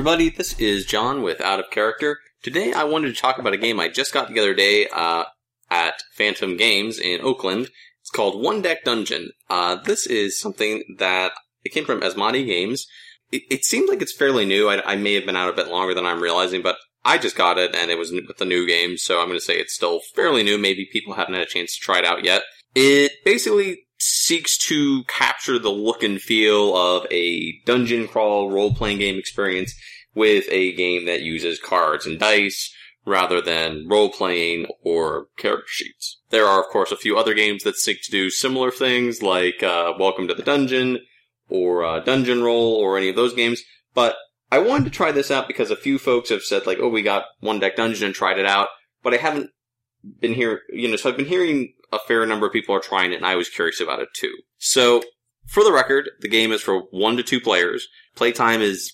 everybody. This is John with Out of Character. Today, I wanted to talk about a game I just got the other day uh, at Phantom Games in Oakland. It's called One Deck Dungeon. Uh, this is something that it came from Asmadi Games. It, it seems like it's fairly new. I, I may have been out a bit longer than I'm realizing, but I just got it and it was with the new game, so I'm going to say it's still fairly new. Maybe people haven't had a chance to try it out yet. It basically seeks to capture the look and feel of a dungeon crawl role playing game experience with a game that uses cards and dice rather than role playing or character sheets. There are, of course, a few other games that seek to do similar things like uh, Welcome to the Dungeon or uh, Dungeon Roll or any of those games, but I wanted to try this out because a few folks have said like, oh, we got One Deck Dungeon and tried it out, but I haven't been here, you know, so I've been hearing a fair number of people are trying it and I was curious about it too. So, for the record, the game is for one to two players. Playtime is,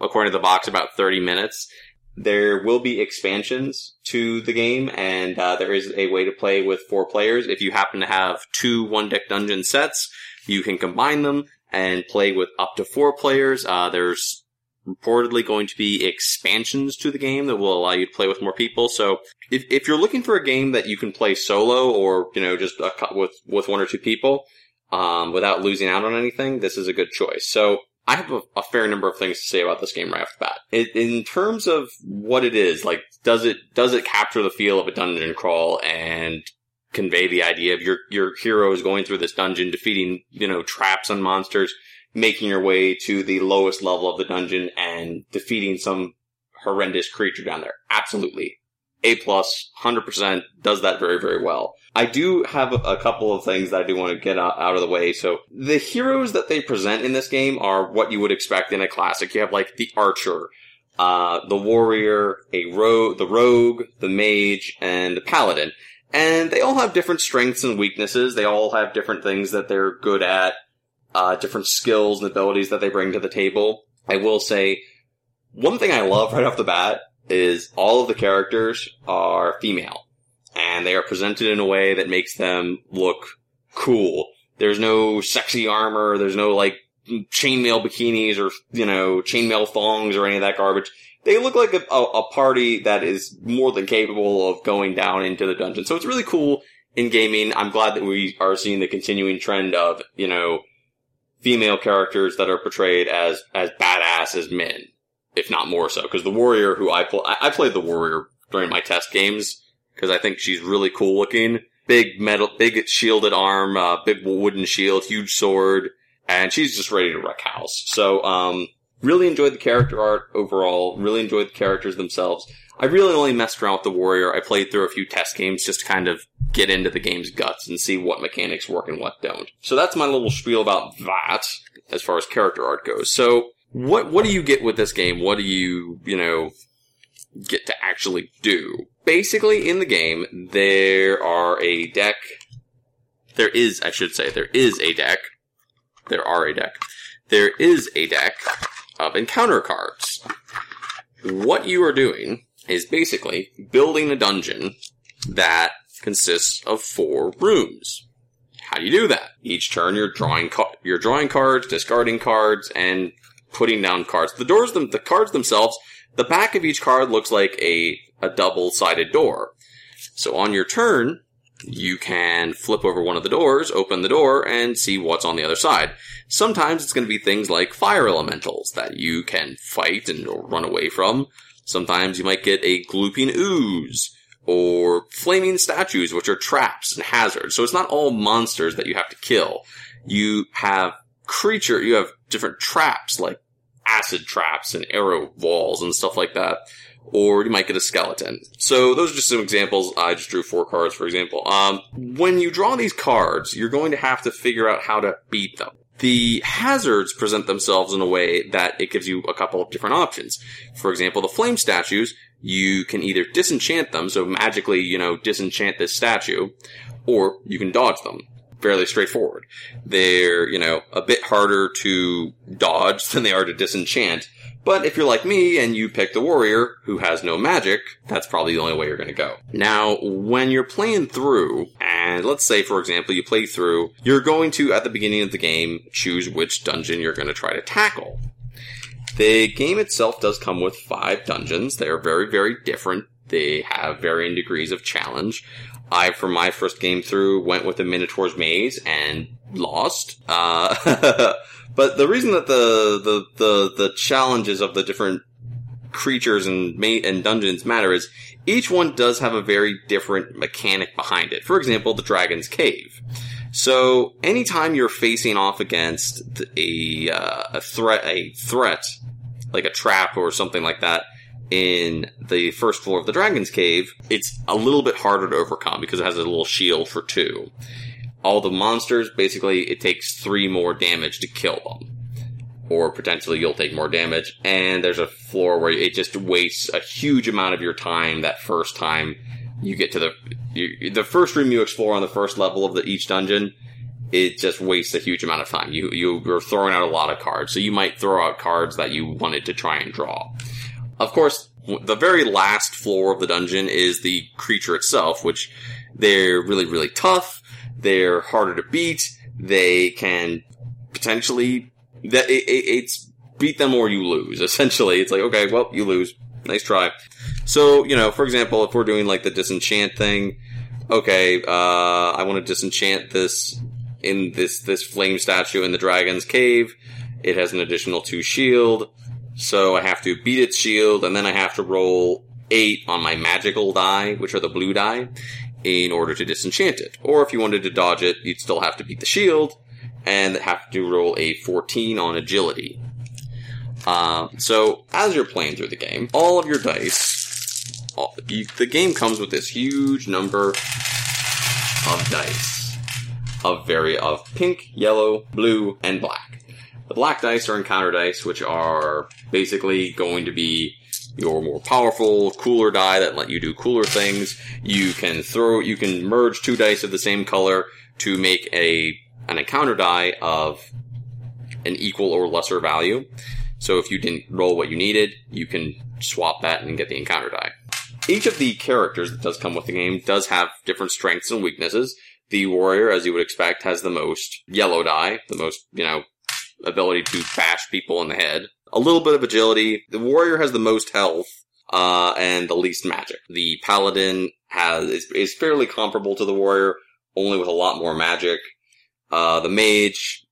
according to the box, about 30 minutes. There will be expansions to the game, and uh, there is a way to play with four players. If you happen to have two one deck dungeon sets, you can combine them and play with up to four players. Uh, there's reportedly going to be expansions to the game that will allow you to play with more people. So if, if you're looking for a game that you can play solo or, you know, just a, with, with one or two people, um, without losing out on anything, this is a good choice. So I have a, a, fair number of things to say about this game right off the bat. It, in terms of what it is, like, does it, does it capture the feel of a dungeon crawl and convey the idea of your, your hero is going through this dungeon, defeating, you know, traps and monsters, making your way to the lowest level of the dungeon and defeating some horrendous creature down there. Absolutely. A plus, 100% does that very, very well. I do have a, couple of things that I do want to get out, out, of the way. So the heroes that they present in this game are what you would expect in a classic. You have like the archer, uh, the warrior, a rogue, the rogue, the mage, and the paladin. And they all have different strengths and weaknesses. They all have different things that they're good at uh, different skills and abilities that they bring to the table. I will say, one thing I love right off the bat is all of the characters are female. And they are presented in a way that makes them look cool. There's no sexy armor, there's no like chainmail bikinis or, you know, chainmail thongs or any of that garbage. They look like a, a, a party that is more than capable of going down into the dungeon. So it's really cool in gaming. I'm glad that we are seeing the continuing trend of, you know, female characters that are portrayed as as badass as men, if not more so. Because the warrior who I play, I played the warrior during my test games because I think she's really cool looking. Big metal, big shielded arm, uh, big wooden shield, huge sword, and she's just ready to wreck house. So, um, really enjoyed the character art overall. Really enjoyed the characters themselves. I really only messed around with the warrior. I played through a few test games just to kind of get into the game's guts and see what mechanics work and what don't. So that's my little spiel about that as far as character art goes. So what what do you get with this game? What do you, you know, get to actually do? Basically in the game there are a deck there is, I should say, there is a deck. There are a deck. There is a deck of encounter cards. What you are doing is basically building a dungeon that consists of four rooms. How do you do that? Each turn you're drawing ca- you're drawing cards, discarding cards, and putting down cards. The doors them the cards themselves, the back of each card looks like a a double-sided door. So on your turn, you can flip over one of the doors, open the door, and see what's on the other side. Sometimes it's going to be things like fire elementals that you can fight and run away from. Sometimes you might get a glooping ooze or flaming statues, which are traps and hazards. So it's not all monsters that you have to kill. You have creature, you have different traps like acid traps and arrow walls and stuff like that. Or you might get a skeleton. So those are just some examples. I just drew four cards, for example. Um, when you draw these cards, you're going to have to figure out how to beat them. The hazards present themselves in a way that it gives you a couple of different options. For example, the flame statues, you can either disenchant them, so magically, you know, disenchant this statue, or you can dodge them. Fairly straightforward. They're, you know, a bit harder to dodge than they are to disenchant, but if you're like me and you pick the warrior who has no magic, that's probably the only way you're going to go. Now, when you're playing through, and let's say, for example, you play through, you're going to, at the beginning of the game, choose which dungeon you're going to try to tackle. The game itself does come with five dungeons. They are very, very different. They have varying degrees of challenge. I, for my first game through, went with the Minotaur's Maze and lost. Uh, but the reason that the, the, the, the challenges of the different creatures and ma- and dungeons matter is each one does have a very different mechanic behind it. For example, the Dragon's Cave. So anytime you're facing off against a uh, a threat, a threat like a trap or something like that in the first floor of the Dragon's Cave, it's a little bit harder to overcome because it has a little shield for two. All the monsters, basically, it takes three more damage to kill them or potentially you'll take more damage. And there's a floor where it just wastes a huge amount of your time that first time you get to the you, the first room you explore on the first level of the each dungeon. It just wastes a huge amount of time. You you're throwing out a lot of cards, so you might throw out cards that you wanted to try and draw. Of course, the very last floor of the dungeon is the creature itself, which they're really really tough. They're harder to beat. They can potentially that it, it, it's beat them or you lose. Essentially, it's like okay, well, you lose. Nice try. So you know, for example, if we're doing like the disenchant thing, okay, uh, I want to disenchant this in this this flame statue in the dragon's cave. It has an additional two shield, so I have to beat its shield, and then I have to roll eight on my magical die, which are the blue die, in order to disenchant it. Or if you wanted to dodge it, you'd still have to beat the shield, and have to roll a 14 on agility. Uh, so, as you're playing through the game, all of your dice, all, you, the game comes with this huge number of dice of very of pink, yellow, blue, and black. The black dice are encounter dice, which are basically going to be your more powerful, cooler die that let you do cooler things. You can throw, you can merge two dice of the same color to make a an encounter die of an equal or lesser value. So if you didn't roll what you needed, you can swap that and get the encounter die. Each of the characters that does come with the game does have different strengths and weaknesses. The warrior, as you would expect, has the most yellow die, the most, you know, ability to bash people in the head. A little bit of agility. The warrior has the most health, uh, and the least magic. The paladin has, is, is fairly comparable to the warrior, only with a lot more magic. Uh, the mage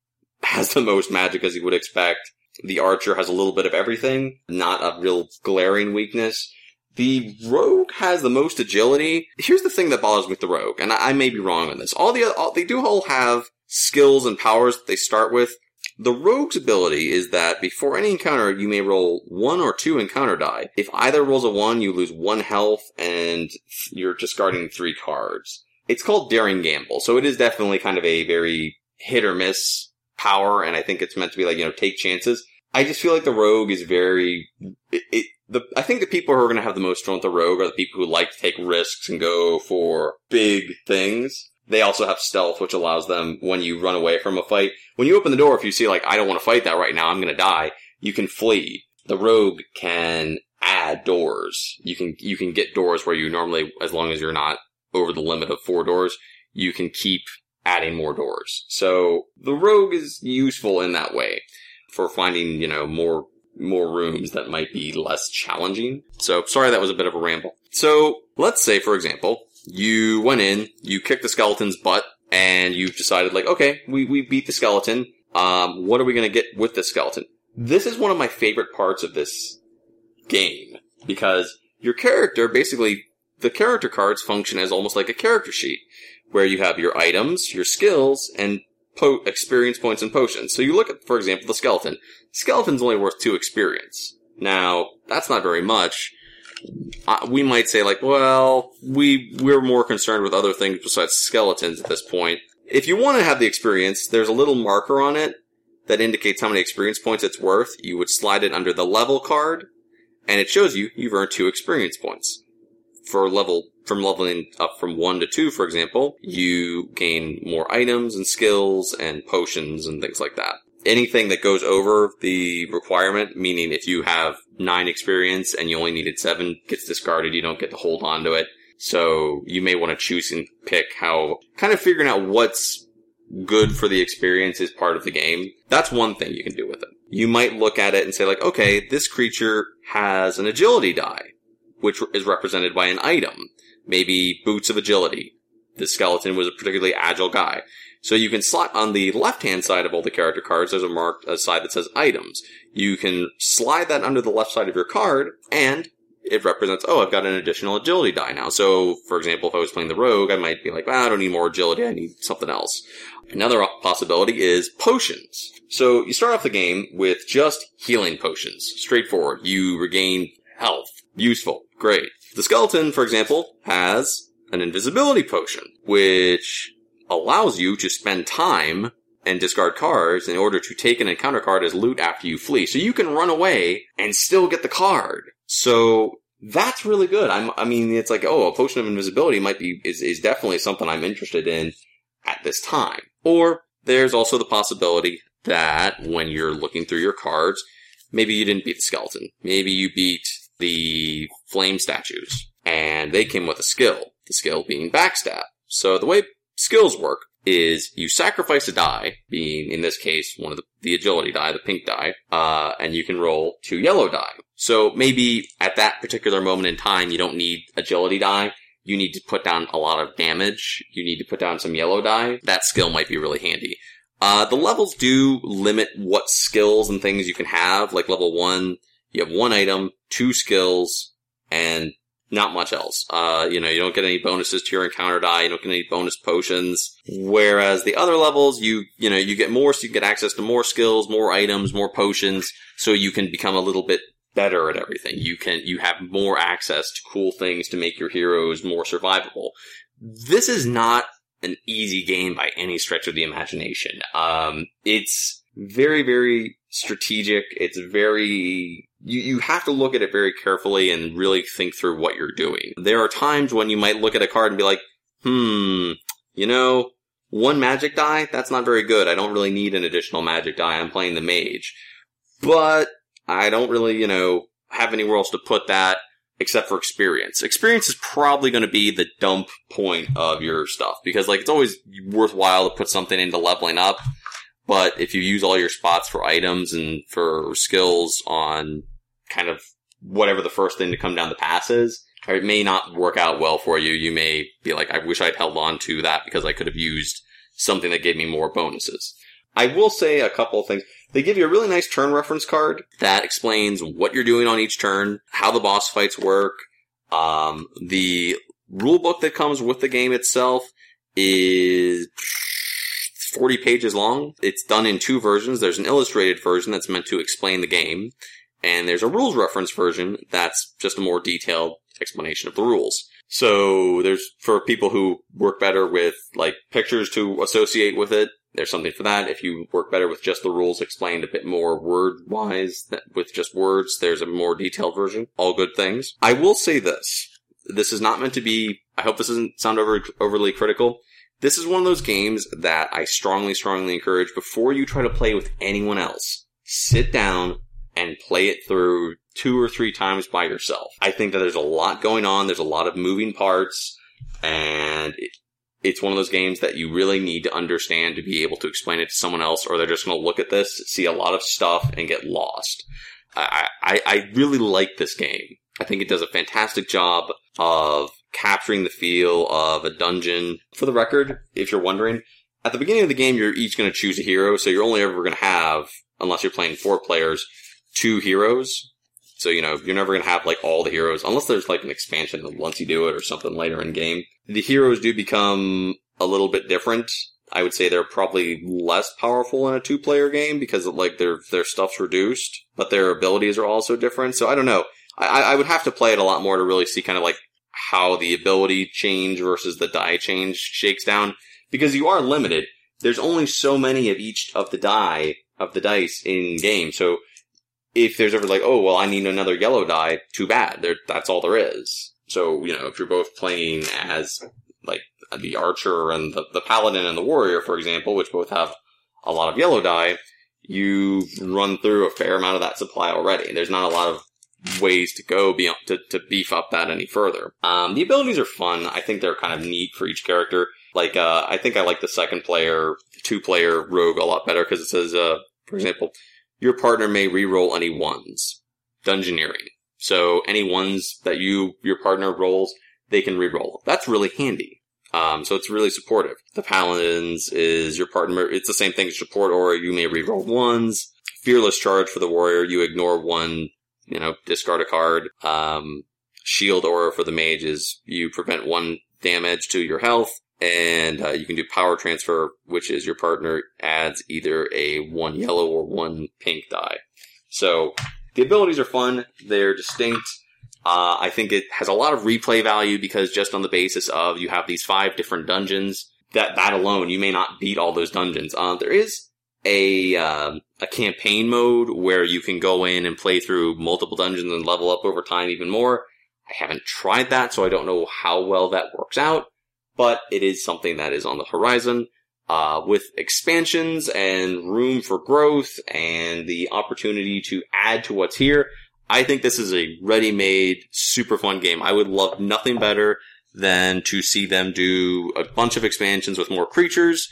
has the most magic as you would expect. The archer has a little bit of everything, not a real glaring weakness. The rogue has the most agility. Here's the thing that bothers me with the rogue, and I, I may be wrong on this. All the all, they do all have skills and powers that they start with. The rogue's ability is that before any encounter, you may roll one or two encounter die. If either rolls a one, you lose one health and you're discarding three cards. It's called Daring Gamble, so it is definitely kind of a very hit or miss power, and I think it's meant to be like, you know, take chances. I just feel like the rogue is very, it, it the, I think the people who are going to have the most fun with the rogue are the people who like to take risks and go for big things. They also have stealth, which allows them when you run away from a fight. When you open the door, if you see like, I don't want to fight that right now, I'm going to die, you can flee. The rogue can add doors. You can, you can get doors where you normally, as long as you're not over the limit of four doors, you can keep adding more doors. So the rogue is useful in that way for finding, you know, more more rooms that might be less challenging. So sorry that was a bit of a ramble. So let's say for example, you went in, you kicked the skeleton's butt, and you've decided like, okay, we, we beat the skeleton. Um, what are we gonna get with the skeleton? This is one of my favorite parts of this game because your character basically the character cards function as almost like a character sheet where you have your items, your skills, and po- experience points and potions. So you look at, for example, the skeleton. Skeleton's only worth two experience. Now, that's not very much. We might say like, well, we, we're more concerned with other things besides skeletons at this point. If you want to have the experience, there's a little marker on it that indicates how many experience points it's worth. You would slide it under the level card, and it shows you you've earned two experience points for level from leveling up from one to two, for example, you gain more items and skills and potions and things like that. Anything that goes over the requirement, meaning if you have nine experience and you only needed seven, gets discarded. You don't get to hold on to it. So you may want to choose and pick how, kind of figuring out what's good for the experience is part of the game. That's one thing you can do with it. you might look at it and say like, okay, this creature has an agility die, which is represented by an item. Maybe boots of agility. This skeleton was a particularly agile guy. So you can slot on the left hand side of all the character cards, there's a marked a side that says items. You can slide that under the left side of your card and it represents, oh, I've got an additional agility die now. So, for example, if I was playing the rogue, I might be like, well, I don't need more agility, I need something else. Another possibility is potions. So you start off the game with just healing potions. Straightforward. You regain health. Useful. Great. The skeleton, for example, has an invisibility potion, which allows you to spend time and discard cards in order to take an encounter card as loot after you flee. So you can run away and still get the card. So that's really good. I'm, I mean, it's like, oh, a potion of invisibility might be, is, is definitely something I'm interested in at this time. Or there's also the possibility that when you're looking through your cards, maybe you didn't beat the skeleton. Maybe you beat the flame statues and they came with a skill, the skill being backstab. So the way skills work is you sacrifice a die, being in this case one of the, the agility die, the pink die, uh, and you can roll two yellow die. So maybe at that particular moment in time, you don't need agility die. You need to put down a lot of damage. You need to put down some yellow die. That skill might be really handy. Uh, the levels do limit what skills and things you can have. Like level one, you have one item, two skills, and not much else. Uh, you know, you don't get any bonuses to your encounter die, you don't get any bonus potions. Whereas the other levels, you, you know, you get more, so you get access to more skills, more items, more potions, so you can become a little bit better at everything. You can, you have more access to cool things to make your heroes more survivable. This is not an easy game by any stretch of the imagination. Um, it's very, very strategic. It's very you, you have to look at it very carefully and really think through what you're doing. There are times when you might look at a card and be like, hmm, you know, one magic die? That's not very good. I don't really need an additional magic die. I'm playing the mage. But I don't really, you know, have anywhere else to put that except for experience. Experience is probably going to be the dump point of your stuff because like it's always worthwhile to put something into leveling up. But if you use all your spots for items and for skills on kind of whatever the first thing to come down the pass is, it may not work out well for you. You may be like, I wish I'd held on to that because I could have used something that gave me more bonuses. I will say a couple of things. They give you a really nice turn reference card that explains what you're doing on each turn, how the boss fights work. Um, the rule book that comes with the game itself is 40 pages long. It's done in two versions. There's an illustrated version that's meant to explain the game. And there's a rules reference version that's just a more detailed explanation of the rules. So there's, for people who work better with like pictures to associate with it, there's something for that. If you work better with just the rules explained a bit more word wise, with just words, there's a more detailed version. All good things. I will say this. This is not meant to be, I hope this doesn't sound over, overly critical. This is one of those games that I strongly, strongly encourage before you try to play with anyone else. Sit down, and play it through two or three times by yourself. I think that there's a lot going on. There's a lot of moving parts and it, it's one of those games that you really need to understand to be able to explain it to someone else or they're just going to look at this, see a lot of stuff and get lost. I, I, I really like this game. I think it does a fantastic job of capturing the feel of a dungeon. For the record, if you're wondering, at the beginning of the game, you're each going to choose a hero, so you're only ever going to have, unless you're playing four players, two heroes. So, you know, you're never going to have like all the heroes unless there's like an expansion once you do it or something later in game. The heroes do become a little bit different. I would say they're probably less powerful in a two player game because like their, their stuff's reduced, but their abilities are also different. So I don't know. I, I would have to play it a lot more to really see kind of like how the ability change versus the die change shakes down because you are limited. There's only so many of each of the die of the dice in game. So if there's ever like, oh, well, I need another yellow die, too bad. There, that's all there is. So, you know, if you're both playing as, like, the archer and the, the paladin and the warrior, for example, which both have a lot of yellow die, you've run through a fair amount of that supply already. There's not a lot of ways to go beyond, to, to beef up that any further. Um, the abilities are fun. I think they're kind of neat for each character. Like, uh, I think I like the second player, two player rogue a lot better because it says, uh, for example, your partner may re-roll any ones. Dungeoneering. So any ones that you, your partner rolls, they can re-roll. That's really handy. Um, so it's really supportive. The Paladins is your partner, it's the same thing as support aura, you may re-roll ones. Fearless Charge for the Warrior, you ignore one, you know, discard a card. Um, Shield Aura for the Mage is you prevent one damage to your health. And uh, you can do power transfer, which is your partner adds either a one yellow or one pink die. So the abilities are fun. They're distinct. Uh, I think it has a lot of replay value because just on the basis of you have these five different dungeons, that that alone you may not beat all those dungeons. Uh, there is a um, a campaign mode where you can go in and play through multiple dungeons and level up over time even more. I haven't tried that, so I don't know how well that works out but it is something that is on the horizon. Uh, with expansions and room for growth and the opportunity to add to what's here, I think this is a ready-made, super fun game. I would love nothing better than to see them do a bunch of expansions with more creatures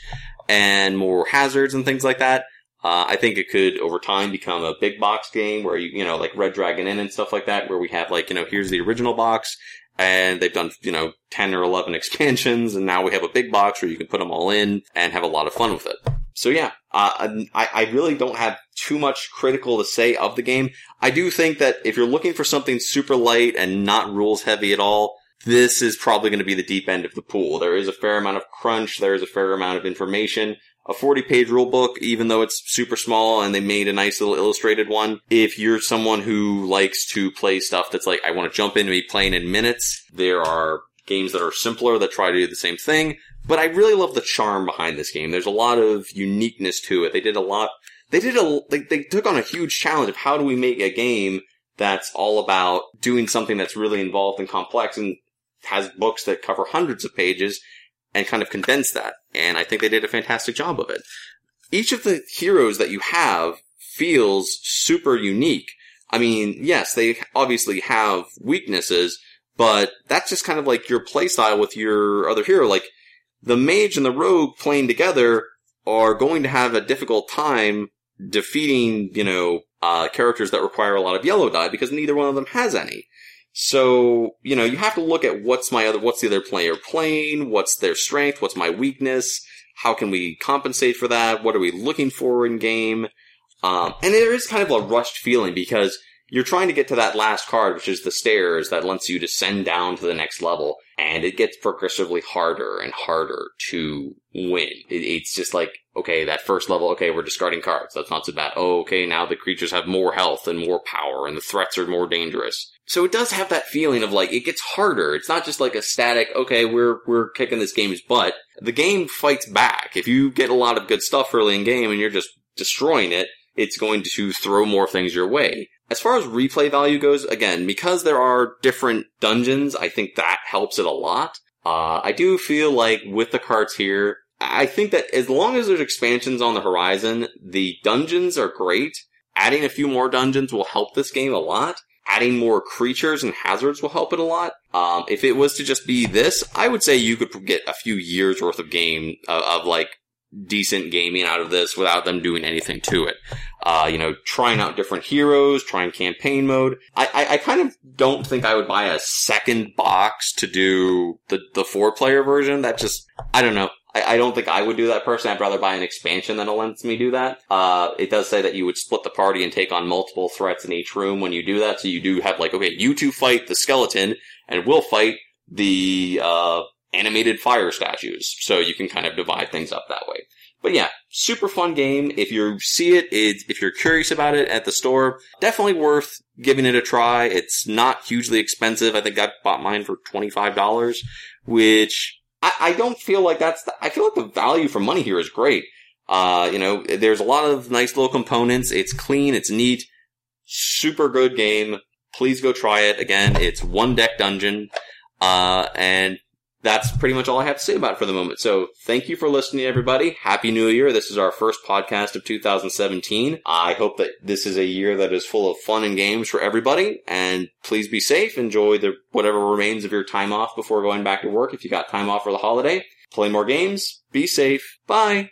and more hazards and things like that. Uh, I think it could over time become a big box game where you, you know, like Red Dragon Inn and stuff like that, where we have like, you know, here's the original box and they've done, you know, 10 or 11 expansions, and now we have a big box where you can put them all in and have a lot of fun with it. So yeah, uh, I, I really don't have too much critical to say of the game. I do think that if you're looking for something super light and not rules heavy at all, this is probably going to be the deep end of the pool. There is a fair amount of crunch, there is a fair amount of information, a 40 page rule book, even though it's super small and they made a nice little illustrated one. If you're someone who likes to play stuff that's like, I want to jump in and be playing in minutes, there are games that are simpler that try to do the same thing. But I really love the charm behind this game. There's a lot of uniqueness to it. They did a lot, they did a, they, they took on a huge challenge of how do we make a game that's all about doing something that's really involved and complex and has books that cover hundreds of pages and kind of condense that. And I think they did a fantastic job of it. Each of the heroes that you have feels super unique. I mean, yes, they obviously have weaknesses, but that's just kind of like your playstyle with your other hero. Like, the mage and the rogue playing together are going to have a difficult time defeating, you know, uh, characters that require a lot of yellow die because neither one of them has any. So, you know, you have to look at what's my other, what's the other player playing, what's their strength, what's my weakness, how can we compensate for that, what are we looking for in game. Um, and there is kind of a rushed feeling because you're trying to get to that last card, which is the stairs that lets you descend down to the next level, and it gets progressively harder and harder to win. It, it's just like, okay, that first level, okay, we're discarding cards. That's not so bad. Oh, okay, now the creatures have more health and more power, and the threats are more dangerous. So it does have that feeling of like, it gets harder. It's not just like a static, okay, we're, we're kicking this game's butt. The game fights back. If you get a lot of good stuff early in game and you're just destroying it, it's going to throw more things your way. As far as replay value goes, again, because there are different dungeons, I think that helps it a lot. Uh, I do feel like with the cards here, I think that as long as there's expansions on the horizon, the dungeons are great. Adding a few more dungeons will help this game a lot adding more creatures and hazards will help it a lot. Um, if it was to just be this, I would say you could get a few years worth of game of, of like decent gaming out of this without them doing anything to it. Uh, you know, trying out different heroes, trying campaign mode. I, I, I, kind of don't think I would buy a second box to do the, the four player version. That just, I don't know. I, I, don't think I would do that personally. I'd rather buy an expansion that lets me do that. Uh, it does say that you would split the party and take on multiple threats in each room when you do that. So you do have like, okay, you two fight the skeleton and we'll fight the, uh, animated fire statues. So you can kind of divide things up that way. But yeah, super fun game. If you see it, if you're curious about it at the store, definitely worth giving it a try. It's not hugely expensive. I think I bought mine for $25, which I, I don't feel like that's, the, I feel like the value for money here is great. Uh, you know, there's a lot of nice little components. It's clean. It's neat. Super good game. Please go try it. Again, it's one deck dungeon. Uh, and that's pretty much all I have to say about it for the moment. So thank you for listening, everybody. Happy New Year. This is our first podcast of 2017. I hope that this is a year that is full of fun and games for everybody. And please be safe. Enjoy the whatever remains of your time off before going back to work if you got time off for the holiday. Play more games. Be safe. Bye.